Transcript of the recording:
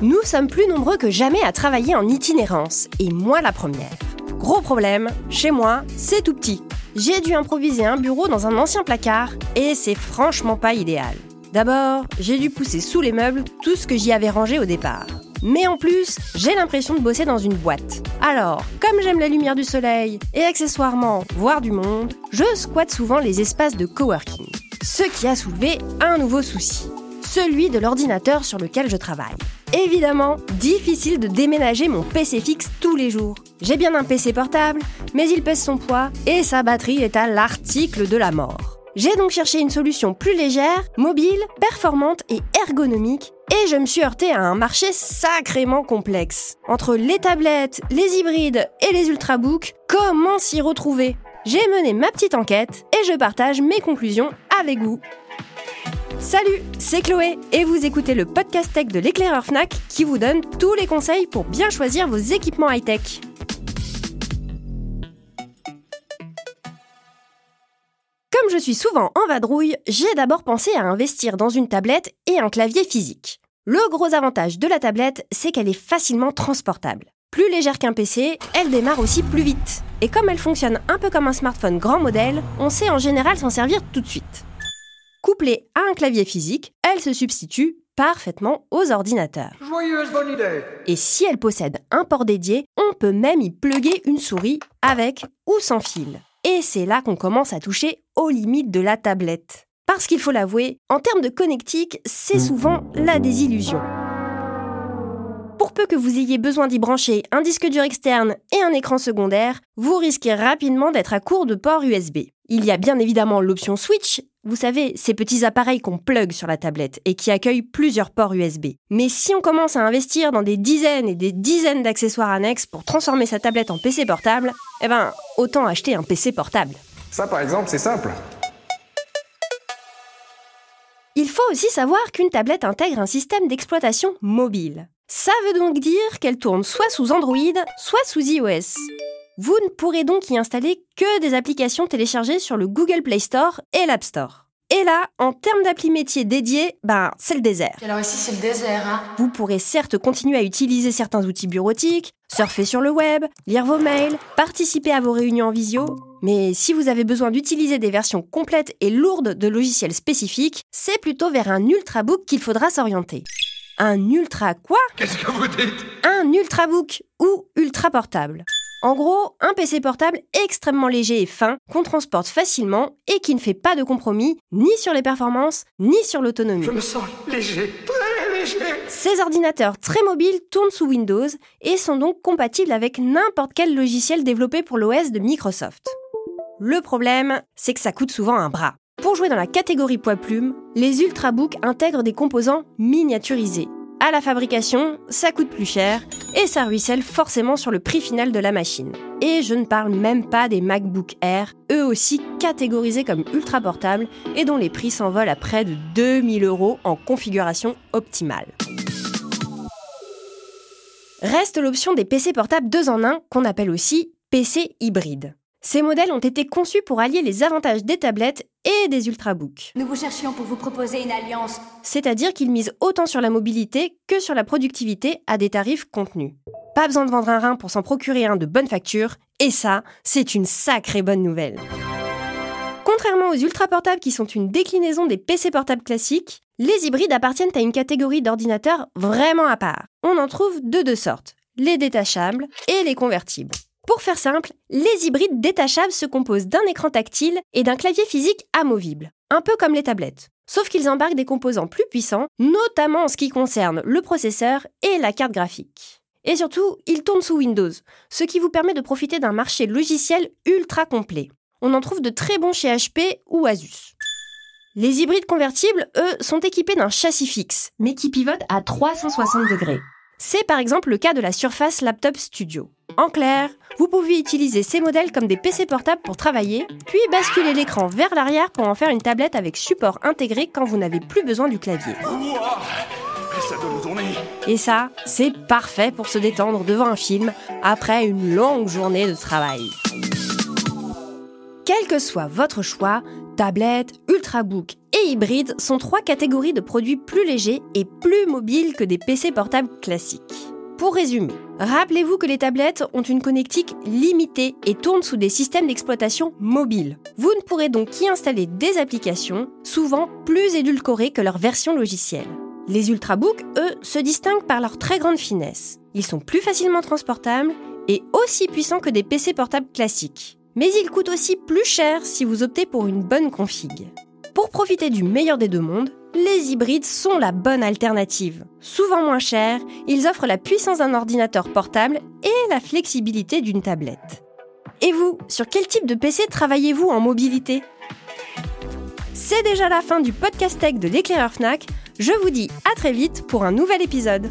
Nous sommes plus nombreux que jamais à travailler en itinérance, et moi la première. Gros problème, chez moi, c'est tout petit. J'ai dû improviser un bureau dans un ancien placard, et c'est franchement pas idéal. D'abord, j'ai dû pousser sous les meubles tout ce que j'y avais rangé au départ. Mais en plus, j'ai l'impression de bosser dans une boîte. Alors, comme j'aime la lumière du soleil et accessoirement voir du monde, je squatte souvent les espaces de coworking. Ce qui a soulevé un nouveau souci, celui de l'ordinateur sur lequel je travaille. Évidemment, difficile de déménager mon PC fixe tous les jours. J'ai bien un PC portable, mais il pèse son poids et sa batterie est à l'article de la mort. J'ai donc cherché une solution plus légère, mobile, performante et ergonomique, et je me suis heurté à un marché sacrément complexe. Entre les tablettes, les hybrides et les ultrabooks, comment s'y retrouver? J'ai mené ma petite enquête et je partage mes conclusions avec vous. Salut, c'est Chloé et vous écoutez le podcast tech de l'éclaireur Fnac qui vous donne tous les conseils pour bien choisir vos équipements high-tech. Comme je suis souvent en vadrouille, j'ai d'abord pensé à investir dans une tablette et un clavier physique. Le gros avantage de la tablette, c'est qu'elle est facilement transportable. Plus légère qu'un PC, elle démarre aussi plus vite. Et comme elle fonctionne un peu comme un smartphone grand modèle, on sait en général s'en servir tout de suite. Couplée à un clavier physique, elle se substitue parfaitement aux ordinateurs. Joyeuse bonne idée Et si elle possède un port dédié, on peut même y plugger une souris avec ou sans fil. Et c'est là qu'on commence à toucher aux limites de la tablette. Parce qu'il faut l'avouer, en termes de connectique, c'est souvent la désillusion. Pour peu que vous ayez besoin d'y brancher un disque dur externe et un écran secondaire, vous risquez rapidement d'être à court de ports USB. Il y a bien évidemment l'option Switch, vous savez, ces petits appareils qu'on plug sur la tablette et qui accueillent plusieurs ports USB. Mais si on commence à investir dans des dizaines et des dizaines d'accessoires annexes pour transformer sa tablette en PC portable, eh ben, autant acheter un PC portable. Ça par exemple, c'est simple. Il faut aussi savoir qu'une tablette intègre un système d'exploitation mobile. Ça veut donc dire qu'elle tourne soit sous Android, soit sous iOS. Vous ne pourrez donc y installer que des applications téléchargées sur le Google Play Store et l'App Store. Et là, en termes d'appli métier dédiés, ben, c'est le désert. Alors ici, c'est le désert, hein Vous pourrez certes continuer à utiliser certains outils bureautiques, surfer sur le web, lire vos mails, participer à vos réunions en visio, mais si vous avez besoin d'utiliser des versions complètes et lourdes de logiciels spécifiques, c'est plutôt vers un ultrabook qu'il faudra s'orienter. Un ultra quoi? Qu'est-ce que vous dites? Un ultrabook ou ultra portable. En gros, un PC portable extrêmement léger et fin qu'on transporte facilement et qui ne fait pas de compromis ni sur les performances ni sur l'autonomie. Je me sens léger, très léger Ces ordinateurs très mobiles tournent sous Windows et sont donc compatibles avec n'importe quel logiciel développé pour l'OS de Microsoft. Le problème, c'est que ça coûte souvent un bras. Pour jouer dans la catégorie poids plume, les ultrabooks intègrent des composants miniaturisés à la fabrication, ça coûte plus cher et ça ruisselle forcément sur le prix final de la machine. Et je ne parle même pas des MacBook Air, eux aussi catégorisés comme ultra portables et dont les prix s'envolent à près de 2000 euros en configuration optimale. Reste l'option des PC portables 2 en 1 qu'on appelle aussi PC hybride. Ces modèles ont été conçus pour allier les avantages des tablettes et des ultrabooks. Nous vous cherchions pour vous proposer une alliance. C'est-à-dire qu'ils misent autant sur la mobilité que sur la productivité à des tarifs contenus. Pas besoin de vendre un rein pour s'en procurer un de bonne facture, et ça, c'est une sacrée bonne nouvelle. Contrairement aux ultra-portables qui sont une déclinaison des PC portables classiques, les hybrides appartiennent à une catégorie d'ordinateurs vraiment à part. On en trouve de deux sortes, les détachables et les convertibles. Pour faire simple, les hybrides détachables se composent d'un écran tactile et d'un clavier physique amovible, un peu comme les tablettes. Sauf qu'ils embarquent des composants plus puissants, notamment en ce qui concerne le processeur et la carte graphique. Et surtout, ils tournent sous Windows, ce qui vous permet de profiter d'un marché logiciel ultra complet. On en trouve de très bons chez HP ou Asus. Les hybrides convertibles, eux, sont équipés d'un châssis fixe, mais qui pivote à 360 degrés. C'est par exemple le cas de la Surface Laptop Studio. En clair, vous pouvez utiliser ces modèles comme des PC portables pour travailler, puis basculer l'écran vers l'arrière pour en faire une tablette avec support intégré quand vous n'avez plus besoin du clavier. Et ça, c'est parfait pour se détendre devant un film après une longue journée de travail. Quel que soit votre choix, Tablette, ultrabook et hybride sont trois catégories de produits plus légers et plus mobiles que des PC portables classiques. Pour résumer, rappelez-vous que les tablettes ont une connectique limitée et tournent sous des systèmes d'exploitation mobiles. Vous ne pourrez donc y installer des applications, souvent plus édulcorées que leur version logicielle. Les ultrabooks, eux, se distinguent par leur très grande finesse. Ils sont plus facilement transportables et aussi puissants que des PC portables classiques. Mais ils coûtent aussi plus cher si vous optez pour une bonne config. Pour profiter du meilleur des deux mondes, les hybrides sont la bonne alternative. Souvent moins chers, ils offrent la puissance d'un ordinateur portable et la flexibilité d'une tablette. Et vous, sur quel type de PC travaillez-vous en mobilité? C'est déjà la fin du podcast tech de l'éclaireur Fnac. Je vous dis à très vite pour un nouvel épisode.